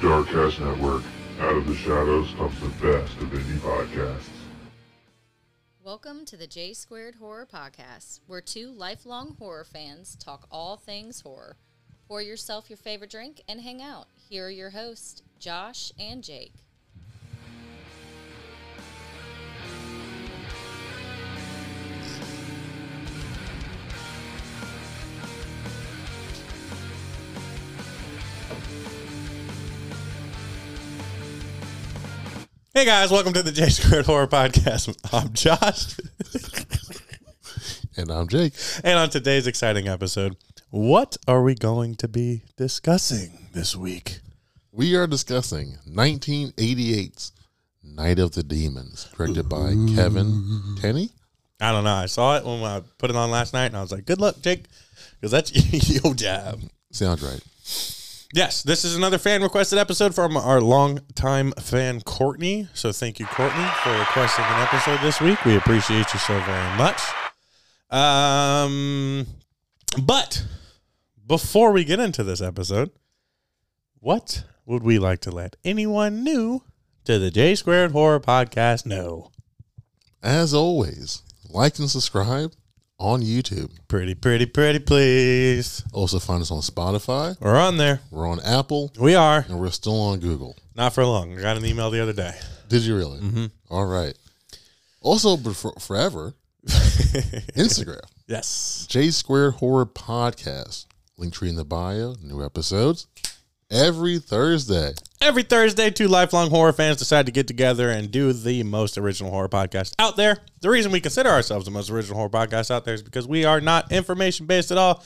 Darkcast Network. Out of the shadows comes the best of indie podcasts. Welcome to the J Squared Horror Podcast, where two lifelong horror fans talk all things horror. Pour yourself your favorite drink and hang out. Here are your hosts, Josh and Jake. Hey guys, welcome to the J Squared Horror Podcast. I'm Josh, And I'm Jake. and on today's exciting episode, what are we going to be discussing this week? We are discussing 1988's Night of the Demons, directed by Kevin Tenney. I don't know. I saw it when I put it on last night, and I was like, "Good luck, Jake," because that's your job. Sounds right. Yes, this is another fan requested episode from our longtime fan Courtney. So thank you, Courtney, for requesting an episode this week. We appreciate you so very much. Um, but before we get into this episode, what would we like to let anyone new to the J Squared Horror Podcast know? As always, like and subscribe on YouTube. Pretty, pretty, pretty, please. Also find us on Spotify. We're on there. We're on Apple, We are. and we're still on Google. Not for long. I got an email the other day. Did you really? Mm-hmm. All right. Also, for, forever, Instagram. Yes. J Squared Horror Podcast. Link tree in the bio. New episodes every Thursday. Every Thursday, two lifelong horror fans decide to get together and do the most original horror podcast out there. The reason we consider ourselves the most original horror podcast out there is because we are not information based at all.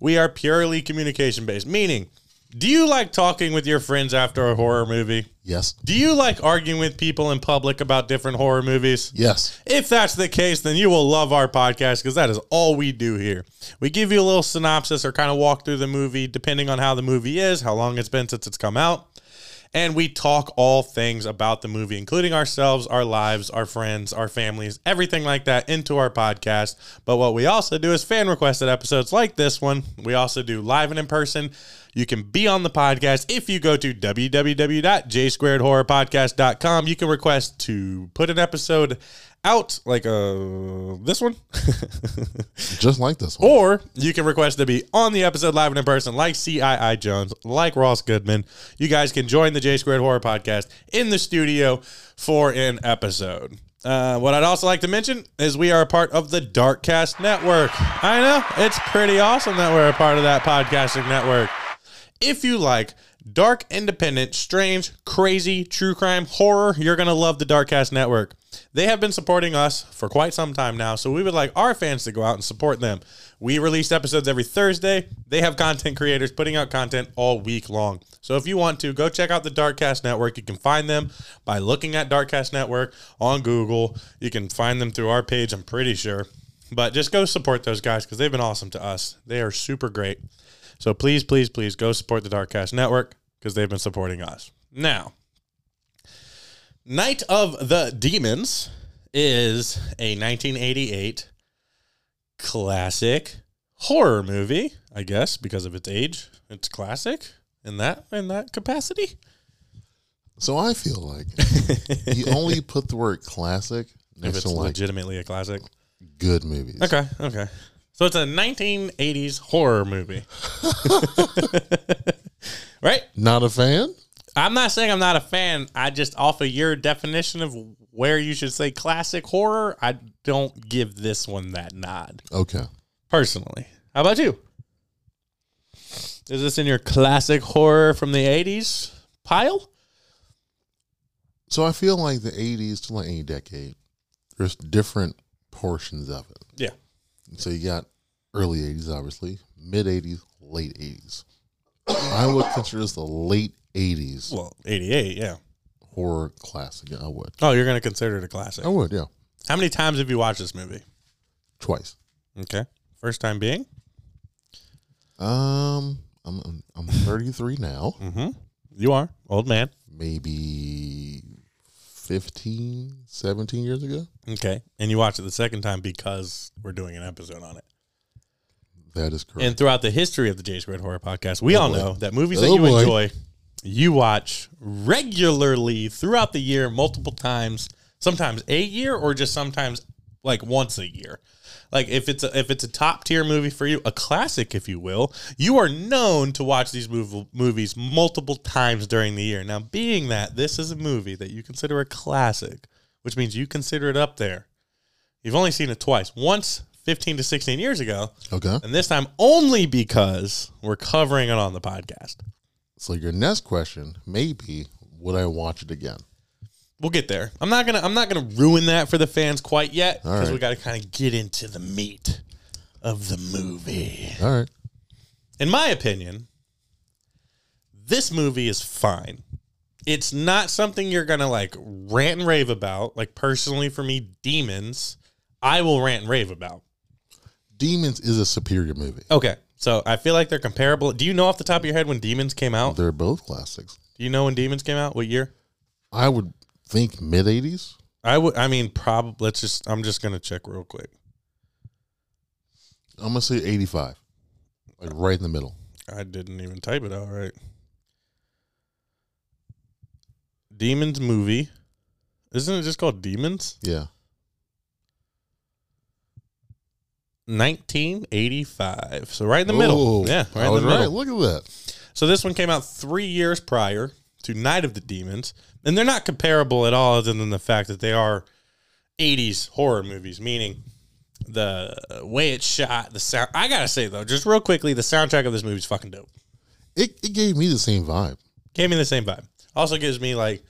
We are purely communication based, meaning, do you like talking with your friends after a horror movie? Yes. Do you like arguing with people in public about different horror movies? Yes. If that's the case, then you will love our podcast because that is all we do here. We give you a little synopsis or kind of walk through the movie, depending on how the movie is, how long it's been since it's come out. And we talk all things about the movie, including ourselves, our lives, our friends, our families, everything like that into our podcast. But what we also do is fan requested episodes like this one. We also do live and in person. You can be on the podcast if you go to www.jsquaredhorrorpodcast.com. You can request to put an episode out like uh this one Just like this one. or you can request to be on the episode live and in person like CII Jones, like Ross Goodman. You guys can join the J Squared Horror Podcast in the studio for an episode. Uh, what I'd also like to mention is we are a part of the Darkcast Network. I know, it's pretty awesome that we're a part of that podcasting network. If you like dark, independent, strange, crazy, true crime, horror, you're going to love the Darkcast Network. They have been supporting us for quite some time now, so we would like our fans to go out and support them. We release episodes every Thursday. They have content creators putting out content all week long. So if you want to, go check out the Darkcast Network. You can find them by looking at Darkcast Network on Google. You can find them through our page, I'm pretty sure. But just go support those guys because they've been awesome to us. They are super great. So please, please, please go support the Dark Darkcast Network because they've been supporting us. Now, Night of the Demons is a 1988 classic horror movie, I guess, because of its age. It's classic in that in that capacity. So I feel like you only put the word classic If it's to like legitimately a classic. good movies. Okay, okay. So it's a 1980s horror movie. right? Not a fan? I'm not saying I'm not a fan. I just off of your definition of where you should say classic horror, I don't give this one that nod Okay. personally. How about you? Is this in your classic horror from the 80s pile? So I feel like the 80s to like any decade, there's different portions of it. Yeah. So you got early 80s, obviously, mid 80s, late 80s. I would consider this the late 80s Well, 88, yeah. horror classic. I would. Oh, you're going to consider it a classic. I would, yeah. How many times have you watched this movie? Twice. Okay. First time being? Um, I'm I'm 33 now. Mm-hmm. You are. Old man. Maybe 15, 17 years ago. Okay. And you watched it the second time because we're doing an episode on it. That is correct. And throughout the history of the J Squared Horror Podcast, we Oh, all boy. know that movies oh, that Oh, you boy. enjoy you watch regularly throughout the year, multiple times, sometimes a year or just sometimes like once a year. Like if it's a, if it's a top tier movie for you, a classic, if you will, you are known to watch these mov- movies multiple times during the year. Now, being that this is a movie that you consider a classic, which means you consider it up there. You've only seen it twice. Once 15 to 16 years ago, Okay. and this time only because we're covering it on the podcast. So your next question may be, would I watch it again? We'll get there. I'm not gonna I'm not gonna ruin that for the fans quite yet All because right. we got to kind of get into the meat of the movie. All right. In my opinion, this movie is fine. It's not something you're gonna like rant and rave about. Like personally, for me, Demons, I will rant and rave about. Demons is a superior movie. Okay, so I feel like they're comparable. Do you know off the top of your head when Demons came out? They're both classics. Do you know when Demons came out? What year? I would think mid 80s. I would. I mean, probably. Let's just. I'm just gonna check real quick. I'm going to say 85. Like right in the middle. I didn't even type it out right. Demons movie. Isn't it just called Demons? Yeah. 1985. So right in the middle. Yeah, right in the middle. right. Look at that. So this one came out three years prior to Night of the Demons, and they're not comparable at all, other than the fact that they are '80s horror movies. Meaning, the way it's shot, the sound. I gotta say though, just real quickly, the soundtrack of this movie is fucking dope. It, it gave me the same vibe. Gave me the same vibe. Also gives me like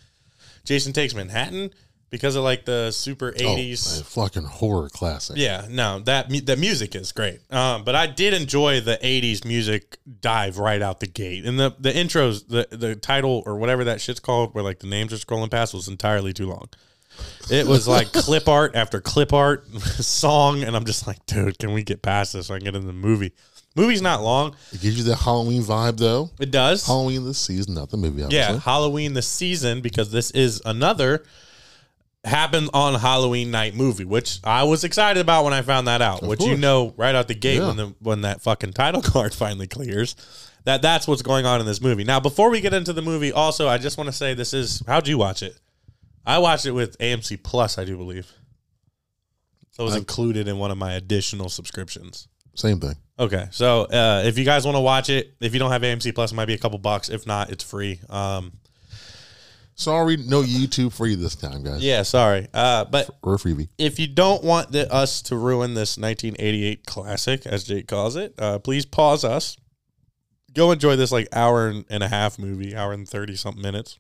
Jason Takes Manhattan because of like the super Oh, '80s. a fucking horror classic. Yeah, no, that the music is great. Um, but I did enjoy the '80s music dive right out the gate, and the the intros, the the title or whatever that shit's called, where like the names are scrolling past, was entirely too long. It was like clip art after clip art song, and I'm just like, dude, can we get past this so I can get in the movie? Movie's not long. It gives you the Halloween vibe, though. It does. Halloween the season, not the movie, obviously. Yeah, Halloween the season because this is another happened on Halloween night movie, which I was excited about when I found that out. Of which you know right out the gate Yeah. when the when that fucking title card finally clears. That that's what's going on in this movie. Now, before we get into the movie, also I just want to say this is how'd you watch it? I watched it with AMC Plus, I do believe. So it was I- included in one of my additional subscriptions. Same thing. Okay, so uh, if you guys want to watch it, if you don't have AMC Plus, it might be a couple bucks. If not, it's free. Um, Sorry, no YouTube free this time, guys. yeah, sorry, uh, but Or freebie. if you don't want the, us to ruin this 1988 classic, as Jake calls it, uh, please pause us. Go enjoy this like hour and and a half movie, hour and thirty something minutes.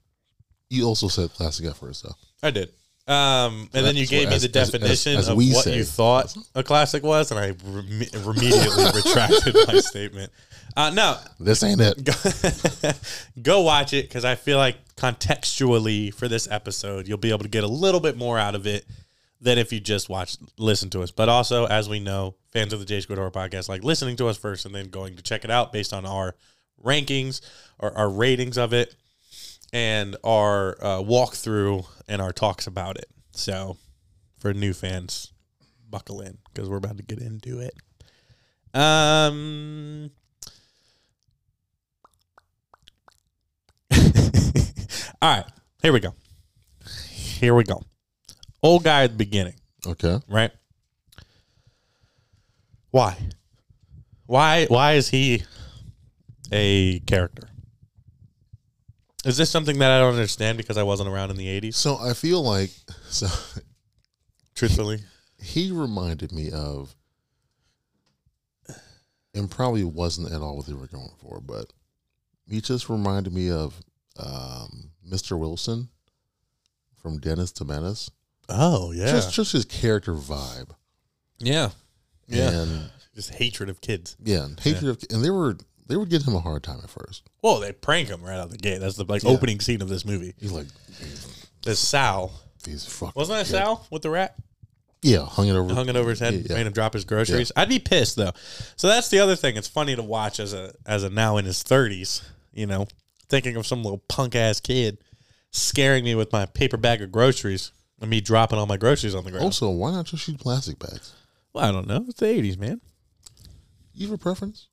You also said classic at first, though. I did. Um, and then you gave me as- the as- as- definition as of what say. you thought a classic was, and I rem- immediately retracted my statement. Uh, no, This ain't it. go, go watch it because I feel like contextually for this episode, you'll be able to get a little bit more out of it than if you just watch, listen to us. But also, as we know, fans of the J Squared Horror Podcast like listening to us first and then going to check it out based on our rankings or our ratings of it and our uh, walkthrough and our talks about it. So, for new fans, buckle in because we're about to get into it. Um. All right, here we go. Here we go. Old guy at the beginning, Okay. right? Why? Why? Why is he a character? Is this something that I don't understand because I wasn't around in the '80s? So I feel like so Truthfully, he reminded me of, and probably wasn't at all what they were going for, but he just reminded me of um, Mr. Wilson from Dennis the Menace. oh yeah, Just just his character vibe. yeah, yeah. And Just hatred of kids. yeah, and hatred of and they were they would give him a hard time at first. Well, they prank him right out the gate. That's the like Yeah. opening scene of this movie. He's like this Sal. he's fucking Wasn't that yeah. Sal with the rat? Yeah, hung it over hung it over his head, Yeah, yeah. made him drop his groceries. I'd be pissed though. So that's the other thing. It's funny to watch as a as a now in his thirties, you know, thinking of some little punk ass kid scaring me with my paper bag of groceries and me dropping all my groceries on the ground. Also, why not just use plastic bags? well, I don't know. It's the eighties, man. You have a preference?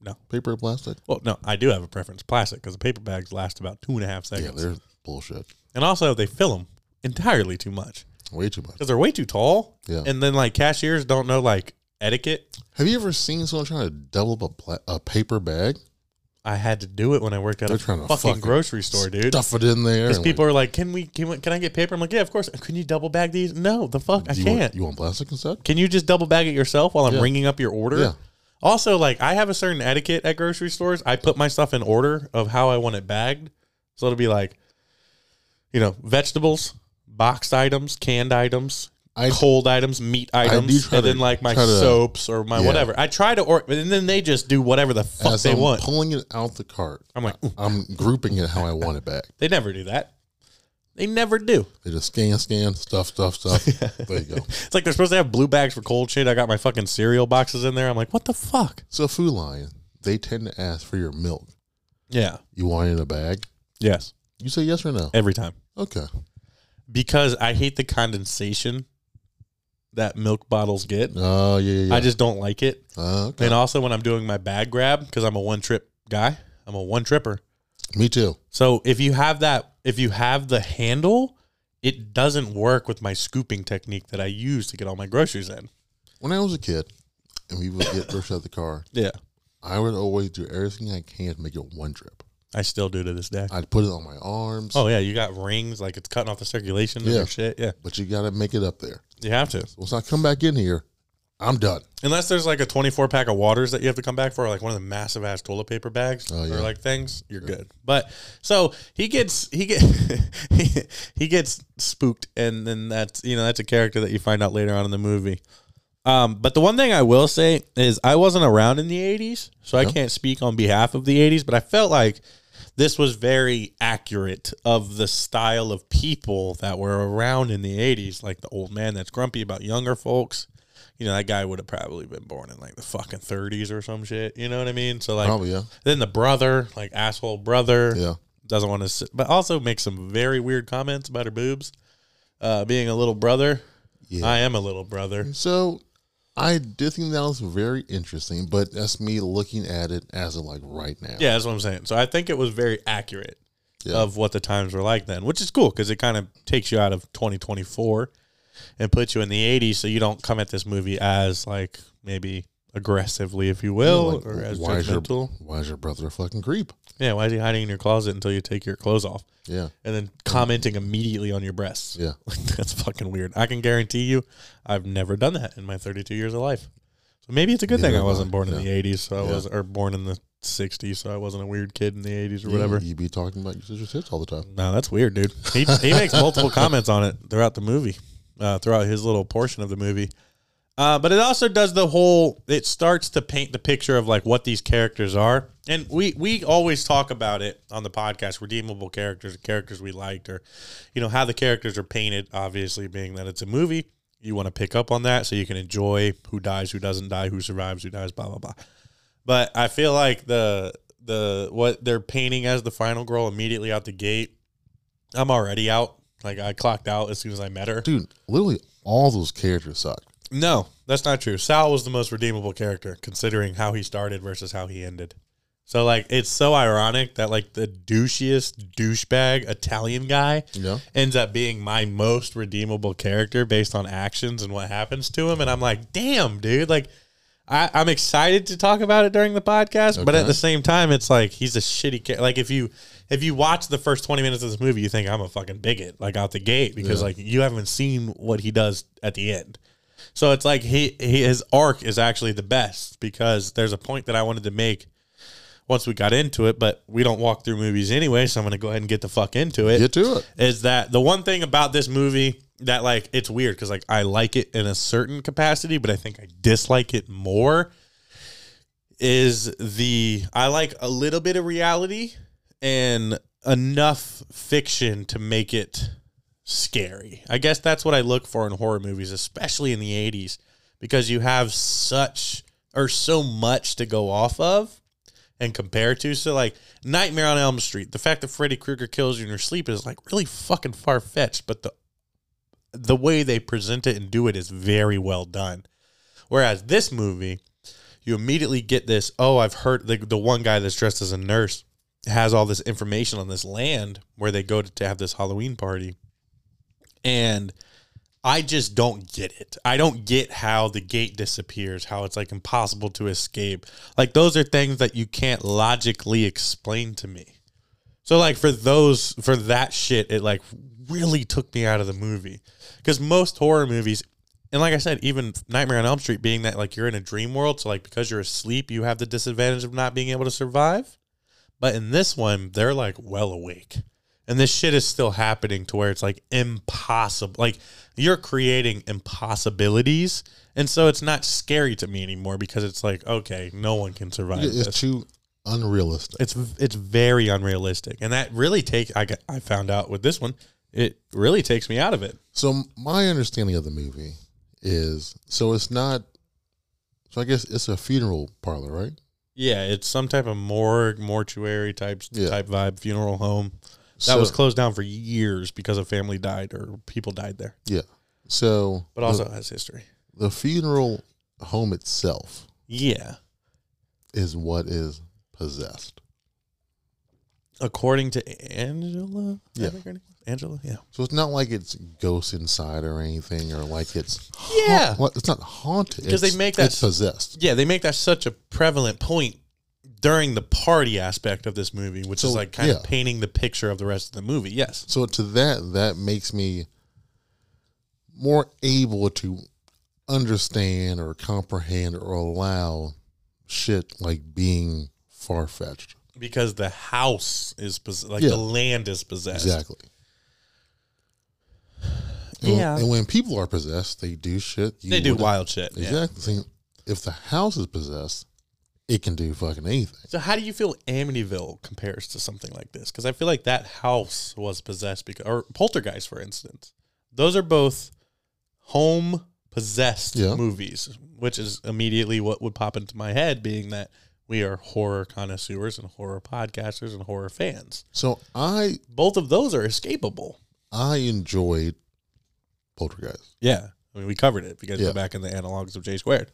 No. Paper or plastic? Well, no, I do have a preference plastic because the paper bags last about two and a half seconds. Yeah, they're bullshit. and also, they fill them entirely too much Way too much. because they're way too tall. Yeah. And then like cashiers don't know like etiquette. Have you ever seen someone trying to double up a, pla- a paper bag? I had to do it when I worked at They're a trying to fucking fucking grocery store, dude. Stuff it in there. Because and, people are like, "Can we? Can, we, can I get paper?" I'm like, "Yeah, of course." Can you double bag these? No, the fuck, I you can't. Want, you want plastic instead? Can you just double bag it yourself while I'm Yeah. ringing up your order? Yeah. Also, like I have a certain etiquette at grocery stores. I put my stuff in order of how I want it bagged. So it'll be like, you know, vegetables, boxed items, canned items, I- cold items, meat items, and to- then like my try to- soaps or my Yeah. whatever. I try to or and then they just do whatever the fuck As they I'm want. pulling it out the cart, I'm like, "Ooh." I'm grouping it how I want it back. they never do that. They never do. They just scan, scan, stuff, stuff, stuff. There you go. It's like they're supposed to have blue bags for cold shit. I got my fucking cereal boxes in there. I'm like, what the fuck? So Food Lion, they tend to ask for your milk. Yeah. You want it in a bag? Yes. You say yes or no? Every time. Okay. Because I hate the condensation that milk bottles get. Oh yeah, yeah. yeah. I just don't like it. Uh, okay. And also when I'm doing my bag grab, because I'm a one trip guy, I'm a one tripper. Me too. So if you have that, if you have the handle, it doesn't work with my scooping technique that I use to get all my groceries in. When I was a kid, and we would get groceries out of the car, Yeah. I would always do everything I can to make it one trip. I still do to this day. I'd put it on my arms. Oh yeah, you got rings like it's cutting off the circulation Yeah. and shit. Yeah, But you got to make it up there. You have to. Once I come back in here, I'm done. Unless there's like a 24 pack of waters that you have to come back for, like one of the massive ass toilet paper bags Oh, yeah. or like things, you're good. But so he gets he get he, he gets spooked, and then that's you know that's a character that you find out later on in the movie. Um, but the one thing I will say is I wasn't around in the 80s, so I can't speak on behalf of the 80s, but I felt like this was very accurate of the style of people that were around in the 80s, like the old man that's grumpy about younger folks. You know, that guy would have probably been born in like the fucking 30s or some shit. You know what I mean? So, like, Probably yeah. then the brother, like asshole brother, Yeah. doesn't want to sit, but also makes some very weird comments about her boobs. Uh, being a little brother, Yeah. I am a little brother. So I did think that was very interesting, but that's me looking at it as of like right now. Yeah, that's what I'm saying. So I think it was very accurate Yeah. of what the times were like then, which is cool because it kind of takes you out of 2024 and puts you in the 80s, so you don't come at this movie as like maybe aggressively, if you will, Like, or as why is your judgmental. why is your brother a fucking creep? Yeah, why is he hiding in your closet until you take your clothes off Yeah. and then commenting immediately on your breasts? Yeah. Like that's fucking weird. I can guarantee you, I've never done that in my 32 years of life. So maybe it's a good thing I wasn't born in the 80s, so I was or born in the 60s, so I wasn't a weird kid in the 80s or whatever. You'd be talking about your sister's tits all the time. No, that's weird, dude. He he makes multiple comments on it throughout the movie, uh, throughout his little portion of the movie. Uh, but it also does the whole. It starts to paint the picture of like what these characters are, and we we always talk about it on the podcast. Redeemable characters, characters we liked, or you know how the characters are painted. Obviously, being that it's a movie, you want to pick up on that so you can enjoy who dies, who doesn't die, who survives, who dies, blah blah blah. But I feel like the the what they're painting as the final girl immediately out the gate I'm already out. Like I clocked out as soon as I met her. Dude, literally all those characters suck. No, that's not true. Sal was the most redeemable character considering how he started versus how he ended. So like it's so ironic that like the douchiest douchebag Italian guy Yeah. ends up being my most redeemable character based on actions and what happens to him. And I'm like, damn, dude, like I, I'm excited to talk about it during the podcast, but at the same time, it's like he's a shitty character. Like if you if you watch the first 20 minutes of this movie, you think I'm a fucking bigot, like out the gate, because Yeah. like you haven't seen what he does at the end. So it's like he, he his arc is actually the best because there's a point that I wanted to make once we got into it, but we don't walk through movies anyway, so I'm gonna go ahead and get the fuck into it Get to it. is that the one thing about this movie that like it's weird because like I like it in a certain capacity, but I think I dislike it more is the I like a little bit of reality and enough fiction to make it scary. I guess that's what I look for in horror movies, especially in the 80s, because you have such or so much to go off of and compare to. So like Nightmare on Elm Street, the fact that Freddy Krueger kills you in your sleep is like really fucking far fetched, but the the way they present it and do it is very well done. Whereas this movie, you immediately get this. Oh, I've heard the the one guy that's dressed as a nurse has all this information on this land where they go to, to have this Halloween party, and I just don't get it. I don't get how the gate disappears, how it's like impossible to escape. Like those are things that you can't logically explain to me. So like for those for that shit, it like really took me out of the movie. Because most horror movies, and like I said, even Nightmare on Elm Street being that like you're in a dream world, so like because you're asleep, you have the disadvantage of not being able to survive. But in this one, they're like well awake. And this shit is still happening to where it's like impossible. Like you're creating impossibilities. And so it's not scary to me anymore because it's like, okay, no one can survive It's this. too unrealistic. It's it's very unrealistic, and that really takes. I got, I found out with this one, it really takes me out of it. So my understanding of the movie is so it's not. So I guess it's a funeral parlor, right? Yeah, it's some type of morgue, mortuary type Yeah. type vibe, funeral home that So- was closed down for years because a family died or people died there, Yeah. So, but also has history. the, the funeral home itself Yeah, is what is possessed. according to Angela. Yeah. think her name was Angela. Yeah, So it's not like it's ghosts inside or anything, or like it's yeah, well, it's not haunted because they make that it's possessed. yeah. They make that such a prevalent point during the party aspect of this movie, which is like kind yeah. of painting the picture of the rest of the movie. Yes. So to that, that makes me more able to understand or comprehend or allow shit like being far fetched. because the house is pos- like Yeah. the land is possessed. Exactly. And, Yeah. and when people are possessed, they do shit. you They do wild shit. Yeah. Exactly. See, If the house is possessed, it can do fucking anything. So how do you feel Amityville compares to something like this? Because I feel like that house was possessed because, or Poltergeist, for instance. Those are both home possessed Yeah. movies, which is immediately what would pop into my head, being that we are horror connoisseurs and horror podcasters and horror fans. So I Both of those are escapable. I enjoyed Poltergeist. Yeah. I mean, we covered it because Yeah. go back in the analogs of J squared.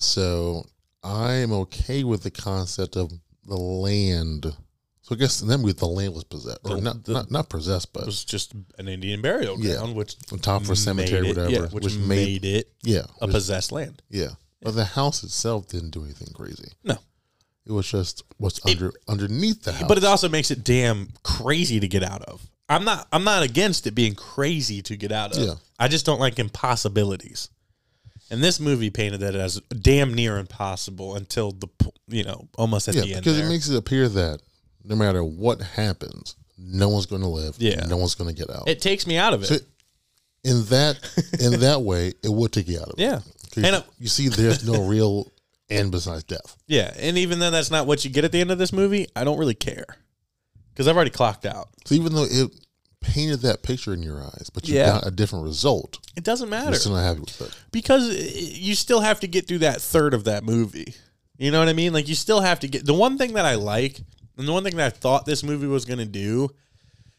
So I am okay with the concept of the land. So I guess then with the land was possessed, or The- not, the- not not possessed, but It was just an Indian burial Yeah. ground, which on top of a cemetery, it- whatever, yeah, which, which made, made it yeah, a which- possessed land. yeah. But the house itself didn't do anything crazy. No. It was just what's under underneath the house. But it also makes it damn crazy to get out of. I'm not I'm not against it being crazy to get out of. Yeah. I just don't like impossibilities. And this movie painted that as damn near impossible until the you know almost at yeah, the end. Yeah, because there. it makes it appear that no matter what happens, no one's going to live. Yeah. no one's going to get out. it takes me out of it. So in that in that way, it would take you out of it. yeah. And, uh, you see, there's no real end besides death. Yeah, and even though that's not what you get at the end of this movie, I don't really care. Cuz I've already clocked out. So even though it painted that picture in your eyes, but you Yeah. got a different result, It doesn't matter. you're still not happy with it. because uh, you still have to get through that third of that movie. You know what I mean? Like you still have to get the one thing that I like and the one thing that I thought this movie was going to do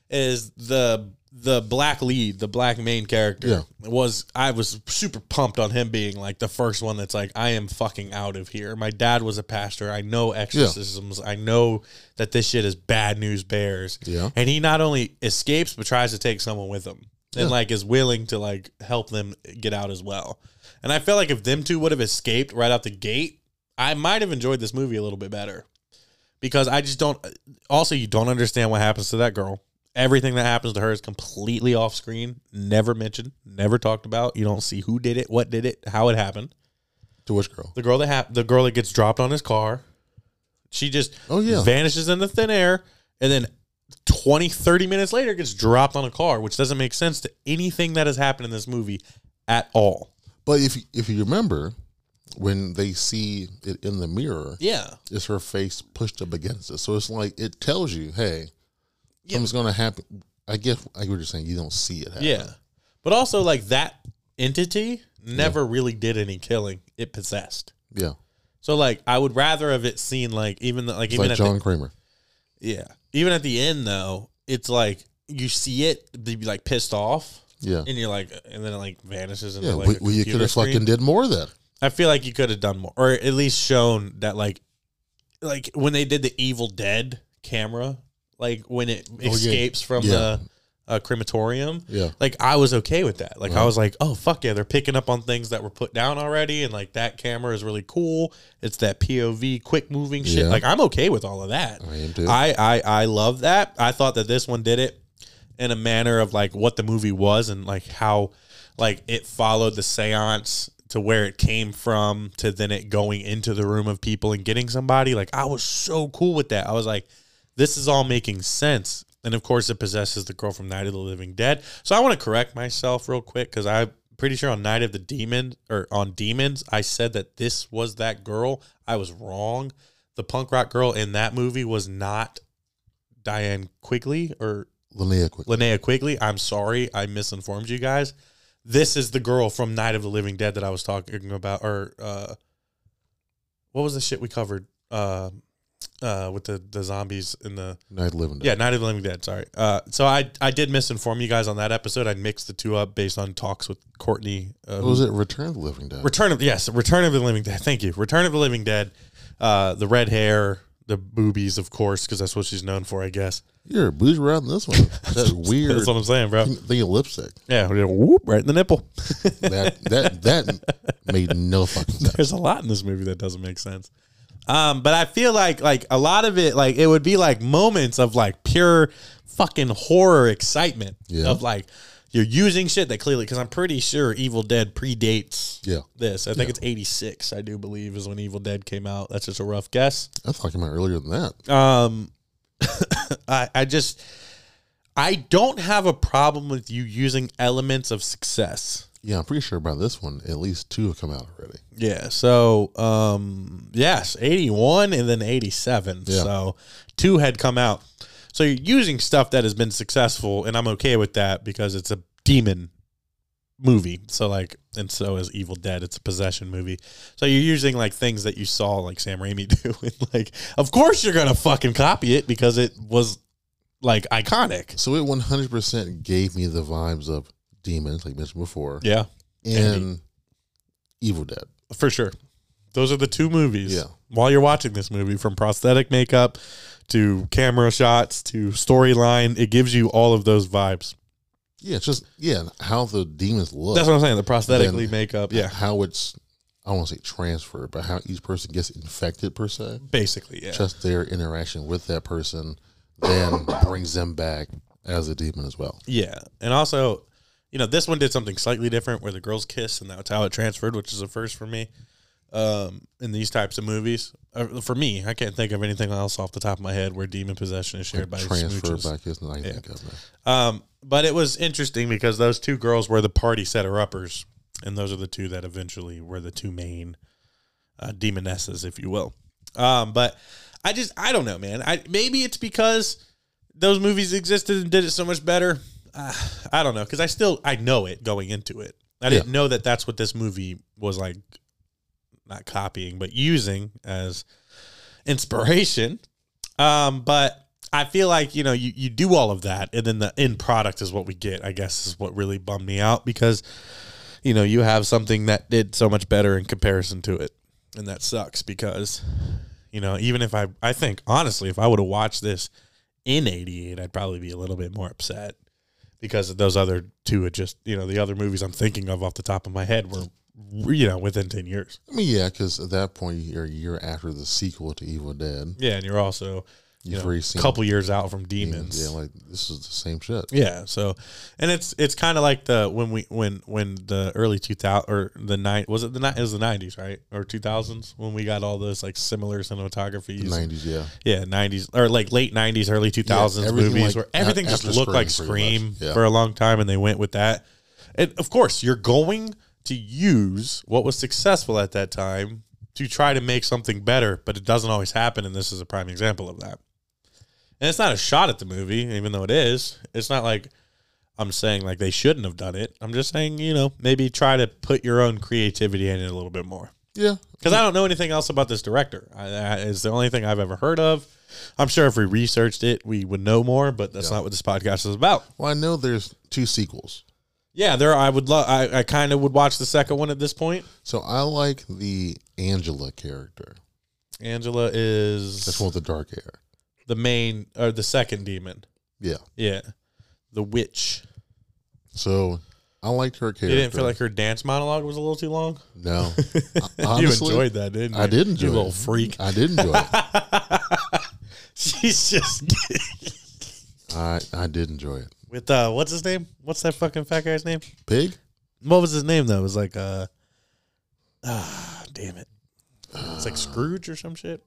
is the the black lead, the black main character Yeah. was I was super pumped on him being like the first one that's like I am fucking out of here. My dad was a pastor. I know exorcisms. I know that this shit is bad news bears. Yeah. And he not only escapes but tries to take someone with him. And Yeah. like is willing to like help them get out as well. And I felt like if them two would have escaped right out the gate, I might have enjoyed this movie a little bit better. Because I just don't also you don't understand what happens to that girl. Everything that happens to her is completely off screen, never mentioned, never talked about. You don't see who did it, what did it, how it happened. To which girl? The girl that ha- the girl that gets dropped on his car, she just Oh, yeah. vanishes into thin air and then 20 30 minutes later gets dropped on a car, which doesn't make sense to anything that has happened in this movie at all. But if if you remember, when they see it in the mirror, Yeah. is her face pushed up against it. So it's like it tells you, hey, something's going to happen. I guess I get what you're saying. You don't see it happen. Yeah. But also like that entity never really did any killing. It possessed. yeah. So like I would rather have it seen like even the, like It's even like John the, Kramer. yeah even at the end though it's like you see it they be like pissed off Yeah. and you're like and then it like vanishes into Yeah. like well, a well, you could have fucking did more that. I feel like you could have done more, or at least shown that like, like when they did the Evil Dead camera, like when it Oh, escapes from Yeah. the uh, crematorium. Yeah. Like I was okay with that. Like I Uh-huh. was like, oh fuck yeah, they're picking up on things that were put down already, and like that camera is really cool. It's that POV, quick moving shit. Yeah. Like I'm okay with all of that. I am too. I, I I love that. I thought that this one did it in a manner of like what the movie was and like how like it followed the seance to where it came from to then it going into the room of people and getting somebody. Like I was so cool with that. I was like, this is all making sense. And of course, it possesses the girl from Night of the Living Dead. So I want to correct myself real quick because I'm pretty sure on Night of the Demon or on Demons, I said that this was that girl. I was wrong. The punk rock girl in that movie was not Diane Quigley or Linnea quick. Linnea Quigley. I'm sorry, I misinformed you guys. This is the girl from Night of the Living Dead that I was talking about, or uh, what was the shit we covered? Uh, uh, with the the zombies in the Night Living. Dead. Yeah Night of the Living Dead. Sorry. Uh, so I I did misinform you guys on that episode. I mixed the two up based on talks with Courtney. Uh, What was it? Return of the Living Dead. Return of yes, Return of the Living Dead. Thank you. Return of the Living Dead. Uh, the red hair, the boobies, of course, because that's what she's known for, I guess. You're a booze around this one. That weird That's what I'm saying, bro. thing of lipstick. Yeah, whoop, right in the nipple. That that that made no fucking sense. There's a lot in this movie that doesn't make sense. Um, but I feel like like a lot of it, like it would be like moments of like pure fucking horror excitement Yeah. of like you're using shit that clearly because I'm pretty sure Evil Dead predates Yeah, this. I think it's 86, I do believe, is when Evil Dead came out. That's just a rough guess. I thought came out earlier than that. Um, I, I just I don't have a problem with you using elements of success. Yeah, I'm pretty sure by this one, at least two have come out already. Yeah. So, um, yes, 81 and then 87. Yeah. So, two had come out. So, you're using stuff that has been successful, and I'm okay with that because it's a demon movie. So, like, and so is Evil Dead. It's a possession movie. So, you're using like things that you saw like Sam Raimi do. And, like, of course, you're going to fucking copy it because it was like iconic. So it 100% gave me the vibes of Demons, like mentioned before, Yeah. and Evil Dead. For sure. Those are the two movies. Yeah. While you're watching this movie, from prosthetic makeup to camera shots to storyline, it gives you all of those vibes. Yeah, it's just yeah, how the demons look. That's what I'm saying. The prosthetically makeup. Yeah. how it's I don't want to say transferred, but how each person gets infected per se. Basically, yeah. Just their interaction with that person then brings them back as a demon as well. Yeah. And also, you know, this one did something slightly different where the girls kiss and that's how it transferred, which is a first for me. Um, in these types of movies, uh, for me, I can't think of anything else off the top of my head where demon possession is shared by Transfer smooches. back is I think of it. Um, but it was interesting because those two girls were the party setter uppers, and those are the two that eventually were the two main uh, demonesses, if you will. Um, but I just I don't know, man. I maybe it's because those movies existed and did it so much better. Uh, I don't know because I still I know it going into it. I didn't know that that's what this movie was like, not copying but using as inspiration. Um, but I feel like you know you, you do all of that, and then the end product is what we get. I guess is what really bummed me out because you know you have something that did so much better in comparison to it, and that sucks because you know even if I I think honestly if I would have watched this in '88, I'd probably be a little bit more upset because those other two had just you know the other movies I'm thinking of off the top of my head were you know within ten years. I mean, yeah, because at that point you're a year after the sequel to Evil Dead. Yeah, and you're also you know a couple years out from Demons. Yeah, like this is the same shit. Yeah. So, and it's it's kind of like the when we when when the early two thousand or the night was it the night it was the nineties right or two thousands when we got all those like similar cinematography. Nineties, yeah. Yeah, nineties or like late nineties, early two thousands everything movies like where everything just looked like Scream, pretty Scream. Yeah. for a long time, and they went with that. And of course, you're going to use what was successful at that time to try to make something better, but it doesn't always happen, and this is a prime example of that. And it's not a shot at the movie, even though it is. It's not like I'm saying like they shouldn't have done it. I'm just saying, you know, maybe try to put your own creativity in it a little bit more Yeah. because I don't know anything else about this director. I, I, it's the only thing I've ever heard of. I'm sure if we researched it, we would know more, but that's Yeah. not what this podcast is about. Well, I know there's two sequels. Yeah, there. I would love. I, I kind of would watch the second one at this point. So I like the Angela character. Angela is That's one with the dark hair. The main or the second demon. Yeah. Yeah, the witch. So I liked her character. You didn't feel like her dance monologue was a little too long. no. you enjoyed that, didn't you? I did enjoy You it. little freak. I did enjoy it. She's just I I did enjoy it. with uh, what's his name? What's that fucking fat guy's name? Pig? What was his name though? It was like uh, ah, damn it. It's like Scrooge or some shit.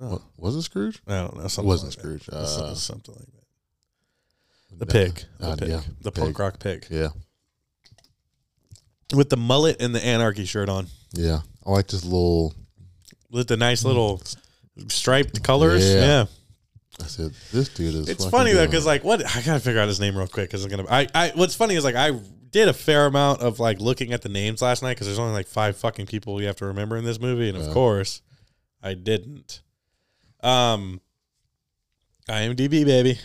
Oh, What, was it Scrooge? I don't know. It wasn't like Scrooge. Uh, something like that. The pig. The Uh, pig. yeah, the pig. punk rock pig. Yeah. With the mullet and the anarchy shirt on. Yeah. I like this little With the nice little striped colors. Yeah. yeah. I said, this dude is It's funny though, because like, what I gotta figure out his name real quick because I'm gonna. I, I what's funny is like I did a fair amount of like looking at the names last night because there's only like five fucking people you have to remember in this movie, and of course, I didn't. Um, IMDb baby,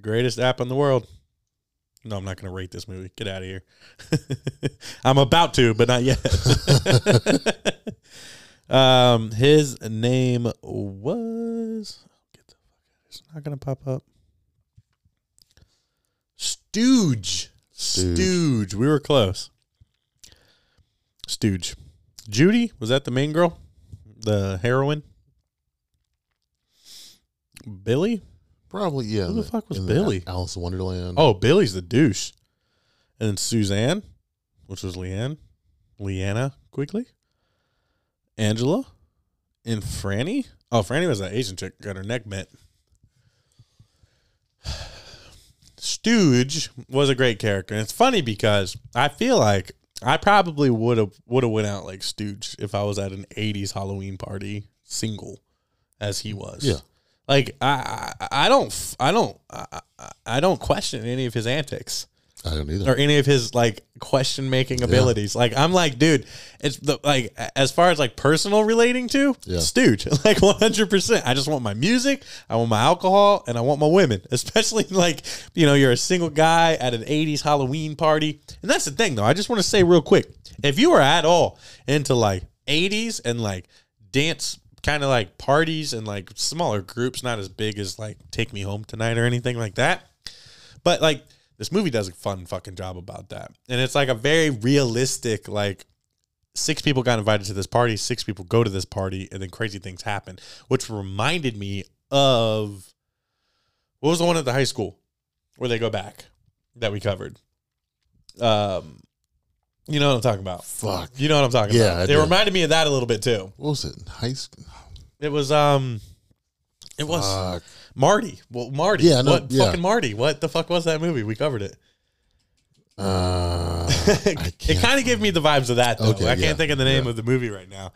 greatest app in the world. No, I'm not gonna rate this movie. Get out of here. I'm about to, but not yet. um, his name was. Get the fuck out. It's not gonna pop up. Stooge. Stooge. Stooge. We were close. Stooge. Judy was that the main girl, the heroine. Billy. Probably, yeah. Who the fuck was in Billy? Alice in Wonderland. Oh, Billy's the douche. And then Suzanne, which was Leanne, Leanna Quigley, Angela, and Franny. Oh, Franny was that Asian chick, got her neck bent. Stooge was a great character, and it's funny because I feel like I probably would have would have went out like Stooge if I was at an '80s Halloween party single, as he was. Yeah. Like I I, I don't I don't I, I- don't question any of his antics I don't either. or any of his like question making abilities. Like I'm like, dude, it's the like as far as like personal relating to Yeah. Stooge, like 100. percent I just want my music, I want my alcohol, and I want my women. Especially like you know you're a single guy at an 80s Halloween party, and that's the thing though. I just want to say real quick, if you are at all into like 80s and like dance kind of like parties and like smaller groups, not as big as like Take Me Home Tonight or anything like that. But like this movie does a fun fucking job about that. And it's like a very realistic like six people got invited to this party, six people go to this party and then crazy things happen, which reminded me of what was the one at the high school where they go back that we covered? Um you know what I'm talking about. Fuck. You know what I'm talking Yeah, about. It do. reminded me of that a little bit too. What was it? High school? It was um it was Fuck. Marty. Well, Marty. Yeah, what yeah. fucking Marty? What the fuck was that movie? We covered it. Uh, I it can't. kind of gave me the vibes of that though. Okay, I can't yeah, think of the name of the movie right now.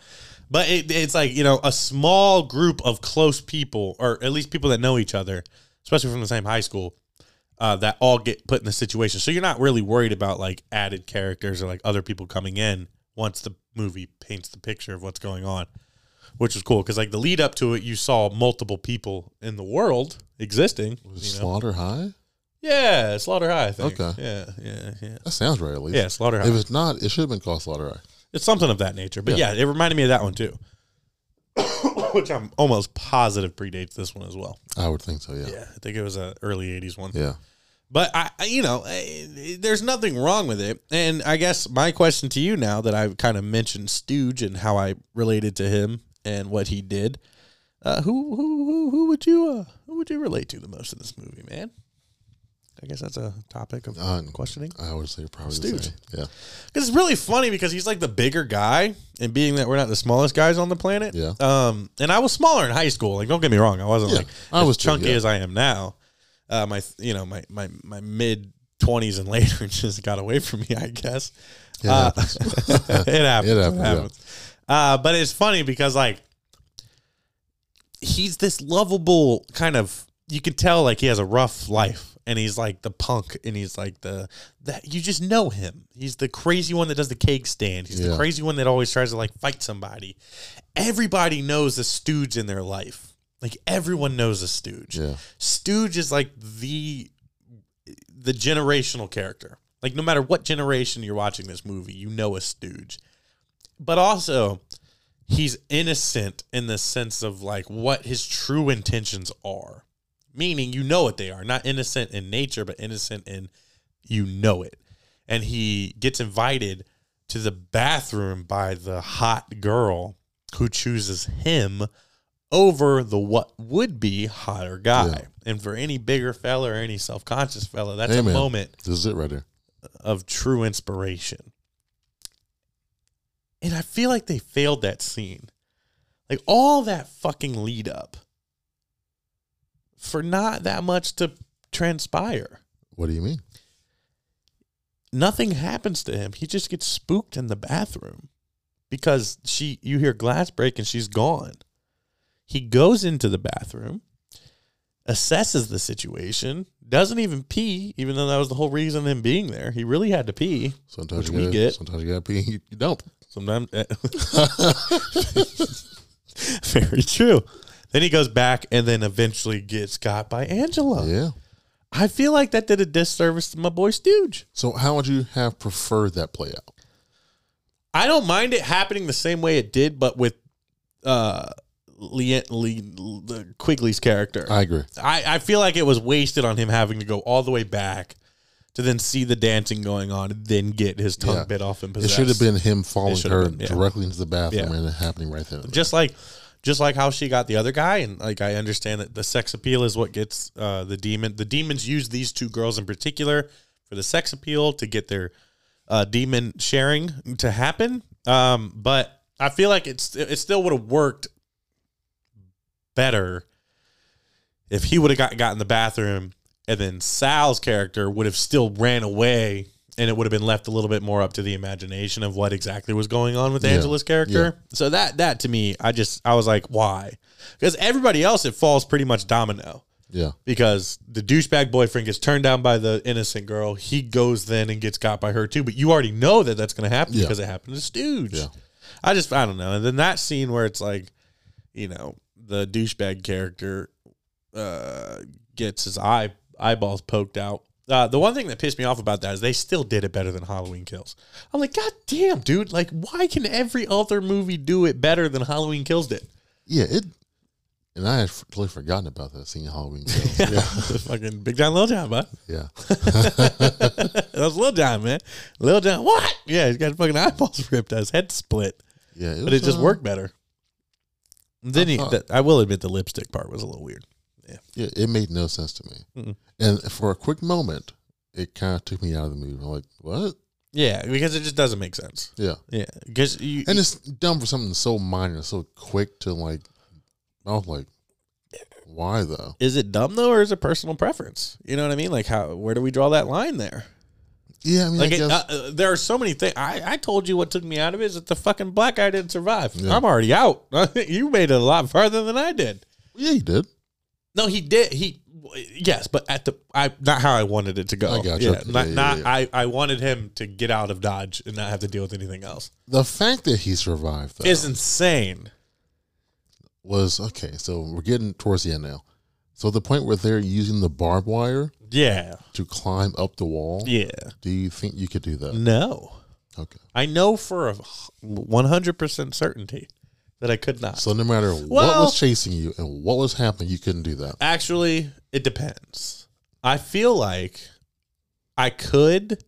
But it, it's like, you know, a small group of close people, or at least people that know each other, especially from the same high school, uh, that all get put in the situation. So you're not really worried about like added characters or like other people coming in once the movie paints the picture of what's going on, which was cool. Because like the lead up to it, you saw multiple people in the world existing. Was You know? Slaughter High? Yeah, Slaughter High, I think. Okay. Yeah, yeah, yeah. That sounds right, at least. Yeah, Slaughter High. If it's not, it should have been called Slaughter High. It's something of that nature. But yeah, Yeah. it reminded me of that one too. Which I'm almost positive predates this one as well. I would think so, yeah. Yeah, I think it was a early 80s one. Yeah. But I, you know, eh, there's nothing wrong with it. And I guess my question to you now that I've kind of mentioned Stooge and how I related to him and what he did, uh, who, who, who, who would you, uh, who would you relate to the most in this movie, man? I guess that's a topic of Uh, questioning. I would say probably Stooge. Yeah. Because it's really funny because he's like the bigger guy, and being that we're not the smallest guys on the planet. Yeah. Um, and I was smaller in high school. Like, don't get me wrong, I wasn't Yeah, like I as was too, chunky yeah. as I am now. Uh, my you know my my my mid twenties and later just got away from me. I guess It Uh, happens. it happens. It happens, happens. Uh, but it's funny because like he's this lovable kind of. You can tell like he has a rough life, and he's like the punk, and he's like the that you just know him. He's the crazy one that does the cake stand. He's the crazy one that always tries to like fight somebody. Everybody knows the stooge in their life. Like everyone knows a stooge. Yeah. Stooge is like the the generational character. Like no matter what generation you're watching this movie, you know a stooge. But also he's innocent in the sense of like what his true intentions are. Meaning you know what they are. Not innocent in nature, but innocent in you know it. And he gets invited to the bathroom by the hot girl who chooses him over the what would be hotter guy. Yeah. And for any bigger fella or any self conscious fella, that's Hey, a man. moment This is it right there. of true inspiration. And I feel like they failed that scene. Like all that fucking lead up for not that much to transpire. What do you mean? Nothing happens to him. He just gets spooked in the bathroom because she you hear glass break and she's gone. He goes into the bathroom, assesses the situation, doesn't even pee, even though that was the whole reason him being there. He really had to pee. Sometimes you gotta, get. Sometimes you gotta pee. You you don't. Sometimes. eh. Very true. Then he goes back and then eventually gets caught by Angela. Yeah. I feel like that did a disservice to my boy Stooge. So how would you have preferred that play out? I don't mind it happening the same way it did, but with uh, Lee, Lee, the Quigley's character. I agree. I, I feel like it was wasted on him having to go all the way back to then see the dancing going on and then get his tongue Yeah. bit off and It possessed. should have been him following should her been, yeah. directly into the bathroom Yeah. and it happening right there. just like just like how she got the other guy and like i understand that the sex appeal is what gets uh the demon the demons use these two girls in particular for the sex appeal to get their uh demon sharing to happen um but i feel like it's it still would have worked better if he would have got got in the bathroom and then sal's character would have still ran away and it would have been left a little bit more up to the imagination of what exactly was going on with Yeah. Angela's character. So that that to me, I just I was like, why? Because everybody else it falls pretty much domino. yeah. Because the douchebag boyfriend gets turned down by the innocent girl. He goes then and gets got by her too. But you already know that that's going to happen Yeah. because it happened to Stooge. Yeah. I just I don't know. And then that scene where it's like, you know, the douchebag character uh, gets his eye eyeballs poked out. Uh, the one thing that pissed me off about that is they still did it better than Halloween Kills. I'm like, God damn, dude! Like, why can every other movie do it better than Halloween Kills did? Yeah, it and I had totally forgotten about that scene in Halloween Kills. yeah. fucking Big John, Little John, bud. Yeah. that was Little John, man. Little John, what? Yeah, he's got his fucking eyeballs ripped, out, his head split, Yeah. but it just uh, worked better. Then I he, I will admit, the lipstick part was a little weird. Yeah, it made no sense to me. Mm-mm. And for a quick moment, it kind of took me out of the movie. I'm like, what? Yeah, because it just doesn't make sense. Yeah. Yeah, because you And it's dumb for something so minor, so quick to like. I was like, why though? is it dumb though, or is it personal preference? You know what I mean? Like, how where do we draw that line there? Yeah, I mean, Like, I it, uh, uh, there are so many things. I, I told you what took me out of it is that the fucking black guy didn't survive. Yeah. I'm already out. you made it a lot farther than I did. yeah, he did. No, he did. He yes, but at the I not how I wanted it to go. I got you. Yeah, not yeah, not yeah. I I wanted him to get out of Dodge and not have to deal with anything else. The fact that he survived though Is insane. was okay. So we're getting towards the end now. So the point where they're using the barbed wire Yeah, to climb up the wall. yeah. Do you think you could do that? No, Okay. I know for a one hundred percent certainty that I could not. So no matter what was chasing you and what was happening, you couldn't do that. Actually, it depends. I feel like I could,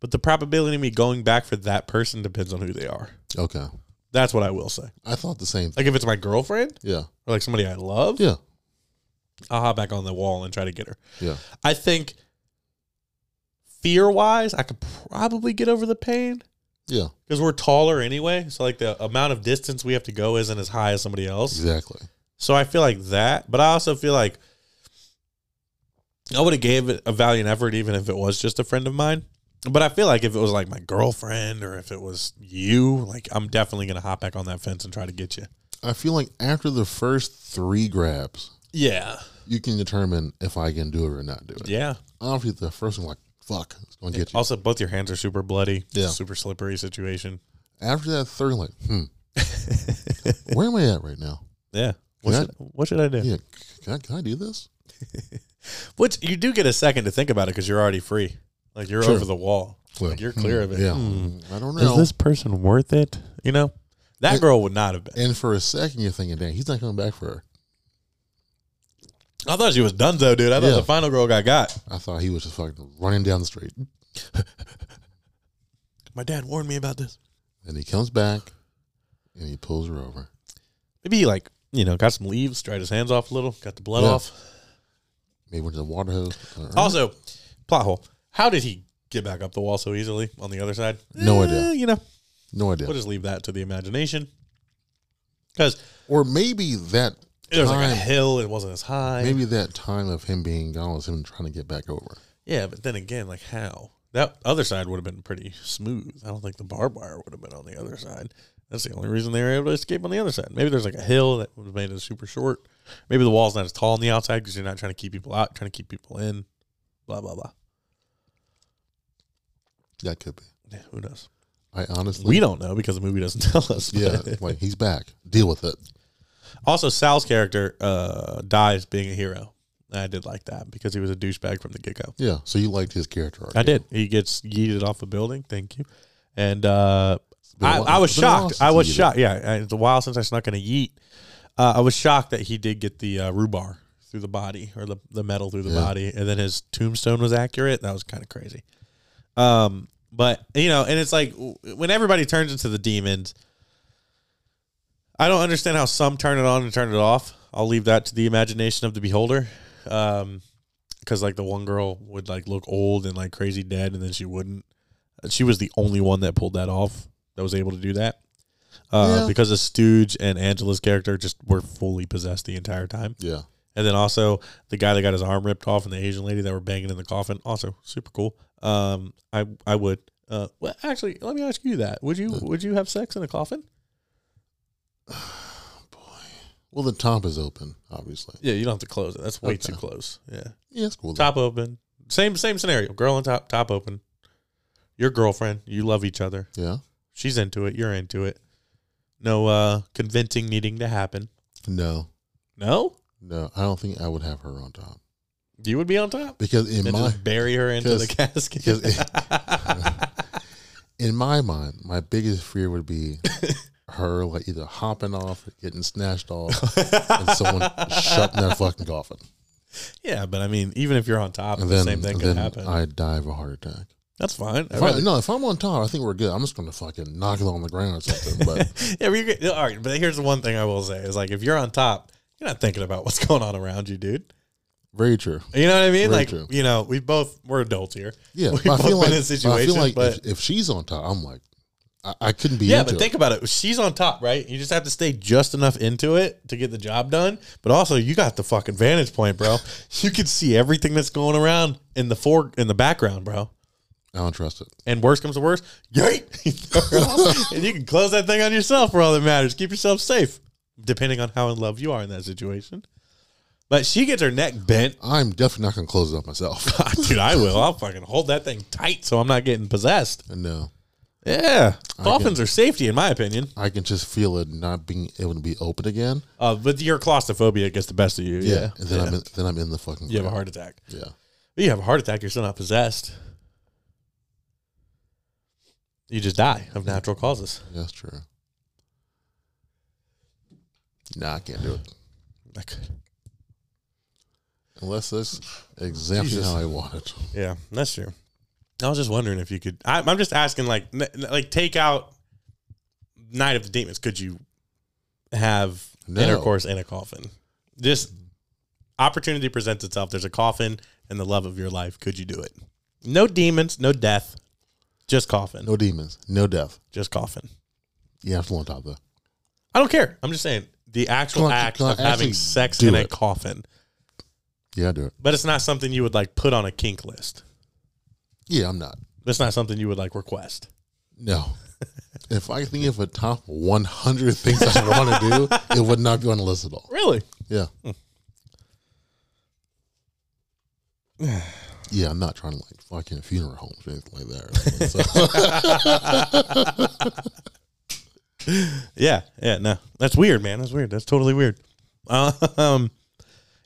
but the probability of me going back for that person depends on who they are. Okay. That's what I will say. I thought the same. Like if it's my girlfriend Yeah. or like somebody I love, Yeah. I'll hop back on the wall and try to get her. Yeah. I think fear wise, I could probably get over the pain Yeah. because we're taller anyway. So like the amount of distance we have to go isn't as high as somebody else. Exactly. So I feel like that, but I also feel like I would have gave it a valiant effort even if it was just a friend of mine. But I feel like if it was like my girlfriend or if it was you, like I'm definitely gonna hop back on that fence and try to get you. I feel like after the first three grabs, Yeah, you can determine if I can do it or not do it. yeah. Obviously, the first one, like, fuck, it's going to get you. Also, both your hands are super bloody. Yeah. super slippery situation. After that third, like, hmm, where am I at right now? Yeah. What Can I- should, what should I do? Yeah, can I, can I do this? Which you do get a second to think about it because you're already free. Like you're Sure. over the wall. Well, Like you're clear of it. Yeah, Hmm. I don't know. Is this person worth it? You know, that It- girl would not have been. and for a second, you're thinking, "Dang, he's not coming back for her." I thought she was though, dude. I thought Yeah. the final girl got got. I thought he was just fucking running down the street, My dad warned me about this. and he comes back, and he pulls her over. Maybe he like you know got some leaves, dried his hands off a little, got the blood Yeah. off. Maybe went to the water hose. Also, plot hole. How did he get back up the wall so easily on the other side? No Eh, idea. You know, no idea. we'll just leave that to the imagination. Because or maybe that it was like a hill, it wasn't as high. maybe that time of him being gone was him trying to get back over. Yeah, but then again, like how? That other side would have been pretty smooth. I don't think the barbed wire would have been on the other side. That's the only reason they were able to escape on the other side. Maybe there's like a hill that would have made it super short. Maybe the wall's not as tall on the outside because you're not trying to keep people out, trying to keep people in. Blah blah blah. That could be. Yeah, who knows? I honestly, We don't know because the movie doesn't tell us. Yeah, like he's back. Deal with it. Also, Sal's character uh, dies being a hero. I did like that because he was a douchebag from the get go. Yeah. So you liked his character arc. I did. He gets yeeted off a building. Thank you. And uh, I, I was it's been a while shocked. I was shocked. Yeah, it's a while since I snuck in a yeet. Uh, I was shocked that he did get the uh, rebar through the body or the, the metal through the Yeah. body, and then his tombstone was accurate. That was kind of crazy. Um, but you know, and it's like when everybody turns into the demons. I don't understand how some turn it on and turn it off. I'll leave that to the imagination of the beholder. Um, because like the one girl would like look old and like crazy dead, and then she wouldn't. She was the only one that pulled that off. That was able to do that. Uh, Yeah. because of Stooge and Angela's character just were fully possessed the entire time. Yeah. And then also the guy that got his arm ripped off and the Asian lady that were banging in the coffin, also super cool. Um, I I would. Uh, well, actually, let me ask you that: Would you would you have sex in a coffin? Well, the top is open, obviously. Yeah, you don't have to close it. That's way Okay. too close. Yeah, Yeah, it's cool. top open. Same same scenario. Girl on top, top open. Your girlfriend. You love each other. Yeah. She's into it. You're into it. No uh convincing needing to happen. No, No, no, I don't think I would have her on top you would be on top. because in and my bury her into the casket. 'cause in my mind, my biggest fear would be her like either hopping off, or getting snatched off, and someone shutting that fucking coffin, yeah, but I mean, even if you're on top, and the then same thing could happen. I die of a heart attack. That's fine. If I, no, if I'm on top, I think we're good. I'm just gonna fucking knock it on the ground or something. But yeah, but you're, good- all right. But here's the one thing I will say is like if you're on top, you're not thinking about what's going on around you, dude. very true. You know what I mean? Very like true. you know, we both we're adults here. Yeah, I both feel like been in but I feel like if she's on top, I'm like, I, I couldn't be. yeah, but think about it. She's on top, right? You just have to stay just enough into it to get the job done. But also, you got the fucking vantage point, bro. you can see everything that's going around in the fore in the background, bro. I don't trust it. And worst comes to worst, yay! and you can close that thing on yourself for all that matters. Keep yourself safe, depending on how in love you are in that situation. But she gets her neck bent. I'm definitely not gonna close it up myself. Dude, I will. I'll fucking hold that thing tight so I'm not getting possessed. no, Yeah. Coffins are safety, in my opinion. I can just feel it not being able to be open again. Uh, but your claustrophobia gets the best of you. Yeah, and then. I'm in, then I'm in the fucking. you have a heart attack. Yeah, But you have a heart attack, you're still not possessed. You just die of natural causes. that's true. Nah, I can't do it I could. unless that's exactly Jesus. how I want it. Yeah, that's true. I was just wondering if you could. I, I'm just asking, like, n- like take out Night of the Demons. Could you have No. intercourse in a coffin? Just opportunity presents itself. There's a coffin and the love of your life. Could you do it? No demons, no death, just coffin, No demons, no death. just coffin. You have to on top though. I don't care. I'm just saying the actual I- act of having sex in a coffin, Yeah, I do it. but it's not something you would like put on a kink list. Yeah, I'm not. That's not something you would like request. No. if I think of a top 100 things I want to do, it would not be on the list at all. Really? Yeah. yeah, I'm not trying to like fucking funeral homes or anything like that. Yeah, yeah, no, that's weird, man. That's weird. That's totally weird. Um,